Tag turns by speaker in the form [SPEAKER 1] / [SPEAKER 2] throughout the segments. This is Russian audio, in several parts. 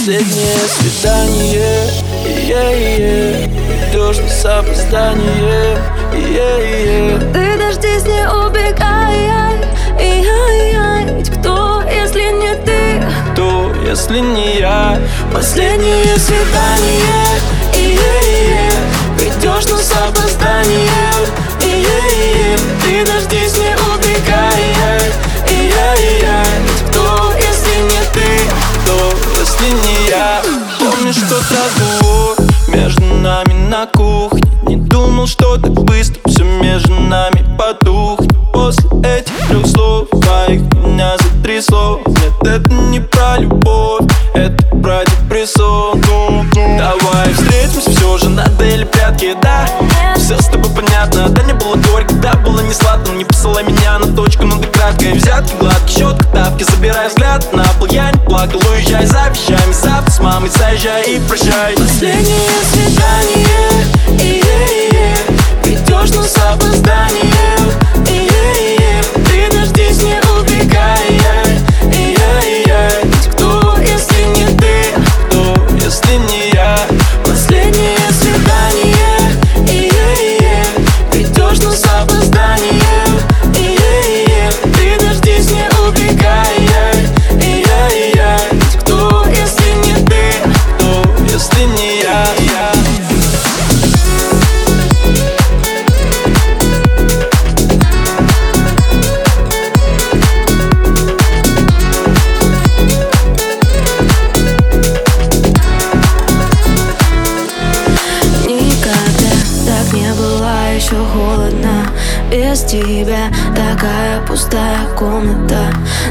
[SPEAKER 1] Последнее свидание yeah, yeah. Идешь с опозданием yeah,
[SPEAKER 2] yeah. Ты дождись, не убегай Ведь кто, если не ты?
[SPEAKER 1] Кто, если не я? Последнее свидание yeah, yeah. Придешь, но с опозданием yeah, yeah. Ты дождись, не убегай если не я? Помнишь тот разговор между нами на кухне Не думал, что так быстро все между нами потухнет. После этих трех слов моих меня затрясло. Нет, это не про любовь, это про депрессию. Давай встретимся все же на деле прятки, да? Все с тобой понятно, да не было горько, да было не сладко. Не посылай меня на точку, но ты краткая Взятки, гладкий счет, тапки, забирай взгляд на пол. Я не плакал, уезжай за вещами Завтра с мамой заезжай и прощай.
[SPEAKER 2] Последнее свидание, еще холодно. Без тебя такая пустая комната.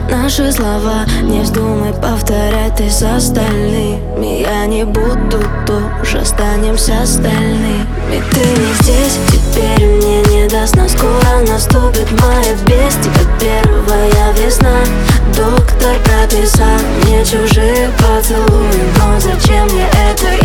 [SPEAKER 2] Наши слова не вздумай повторять ты с остальными Я не буду тоже, останемся остальными. Ты не здесь, теперь мне не даст. Но скоро наступит моя без тебя первая весна. Доктор прописал мне чужие поцелуи. Но зачем мне это